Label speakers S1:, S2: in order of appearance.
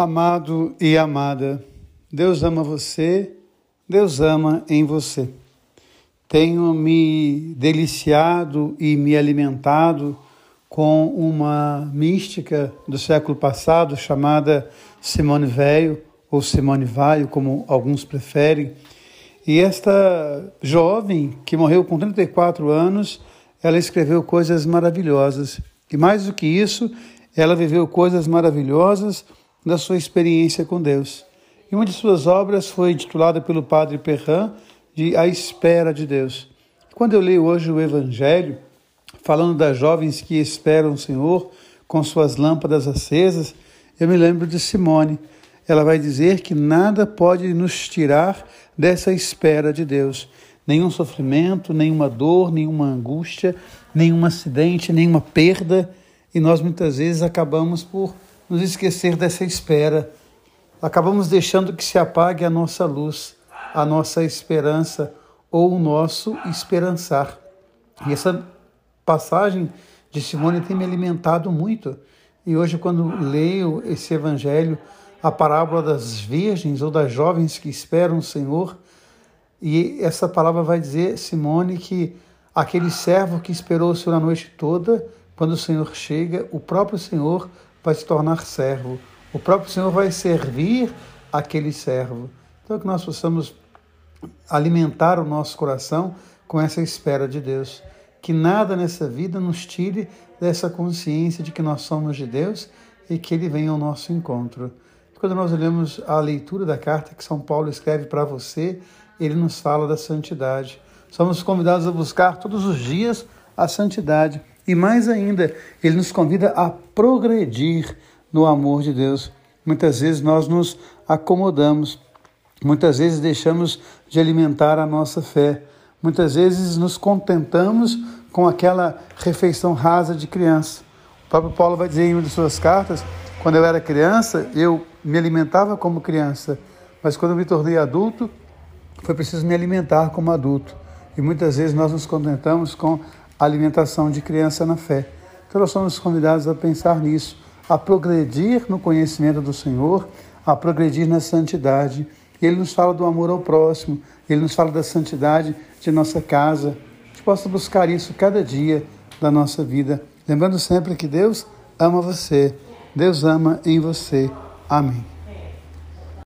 S1: Amado e amada, Deus ama você, Deus ama em você. Tenho me deliciado e me alimentado com uma mística do século passado chamada Simone Veil, ou Simone Vaio, como alguns preferem. E esta jovem, que morreu com 34 anos, ela escreveu coisas maravilhosas. E mais do que isso, ela viveu coisas maravilhosas da sua experiência com Deus. E uma de suas obras foi intitulada pelo padre Perrin de A Espera de Deus. Quando eu leio hoje o Evangelho, falando das jovens que esperam o Senhor com suas lâmpadas acesas, eu me lembro de Simone. Ela vai dizer que nada pode nos tirar dessa espera de Deus. Nenhum sofrimento, nenhuma dor, nenhuma angústia, nenhum acidente, nenhuma perda. E nós muitas vezes acabamos por nos esquecer dessa espera. Acabamos deixando que se apague a nossa luz, a nossa esperança ou o nosso esperançar. E essa passagem de Simone tem me alimentado muito. E hoje, quando leio esse evangelho, a parábola das virgens ou das jovens que esperam o Senhor, e essa palavra vai dizer, Simone, que aquele servo que esperou o Senhor a noite toda, quando o Senhor chega, o próprio Senhor vai se tornar servo. O próprio Senhor vai servir aquele servo. Então, que nós possamos alimentar o nosso coração com essa espera de Deus. Que nada nessa vida nos tire dessa consciência de que nós somos de Deus e que Ele venha ao nosso encontro. Quando nós olhamos a leitura da carta que São Paulo escreve para você, ele nos fala da santidade. Somos convidados a buscar todos os dias a santidade. E mais ainda, ele nos convida a progredir no amor de Deus. Muitas vezes nós nos acomodamos, muitas vezes deixamos de alimentar a nossa fé, muitas vezes nos contentamos com aquela refeição rasa de criança. O próprio Paulo vai dizer em uma de suas cartas: quando eu era criança, eu me alimentava como criança, mas quando eu me tornei adulto, foi preciso me alimentar como adulto. E muitas vezes nós nos contentamos com alimentação de criança na fé. Então nós somos convidados a pensar nisso, a progredir no conhecimento do Senhor, a progredir na santidade. Ele nos fala do amor ao próximo, Ele nos fala da santidade de nossa casa. A gente possa buscar isso cada dia da nossa vida, lembrando sempre que Deus ama você, Deus ama em você. Amém.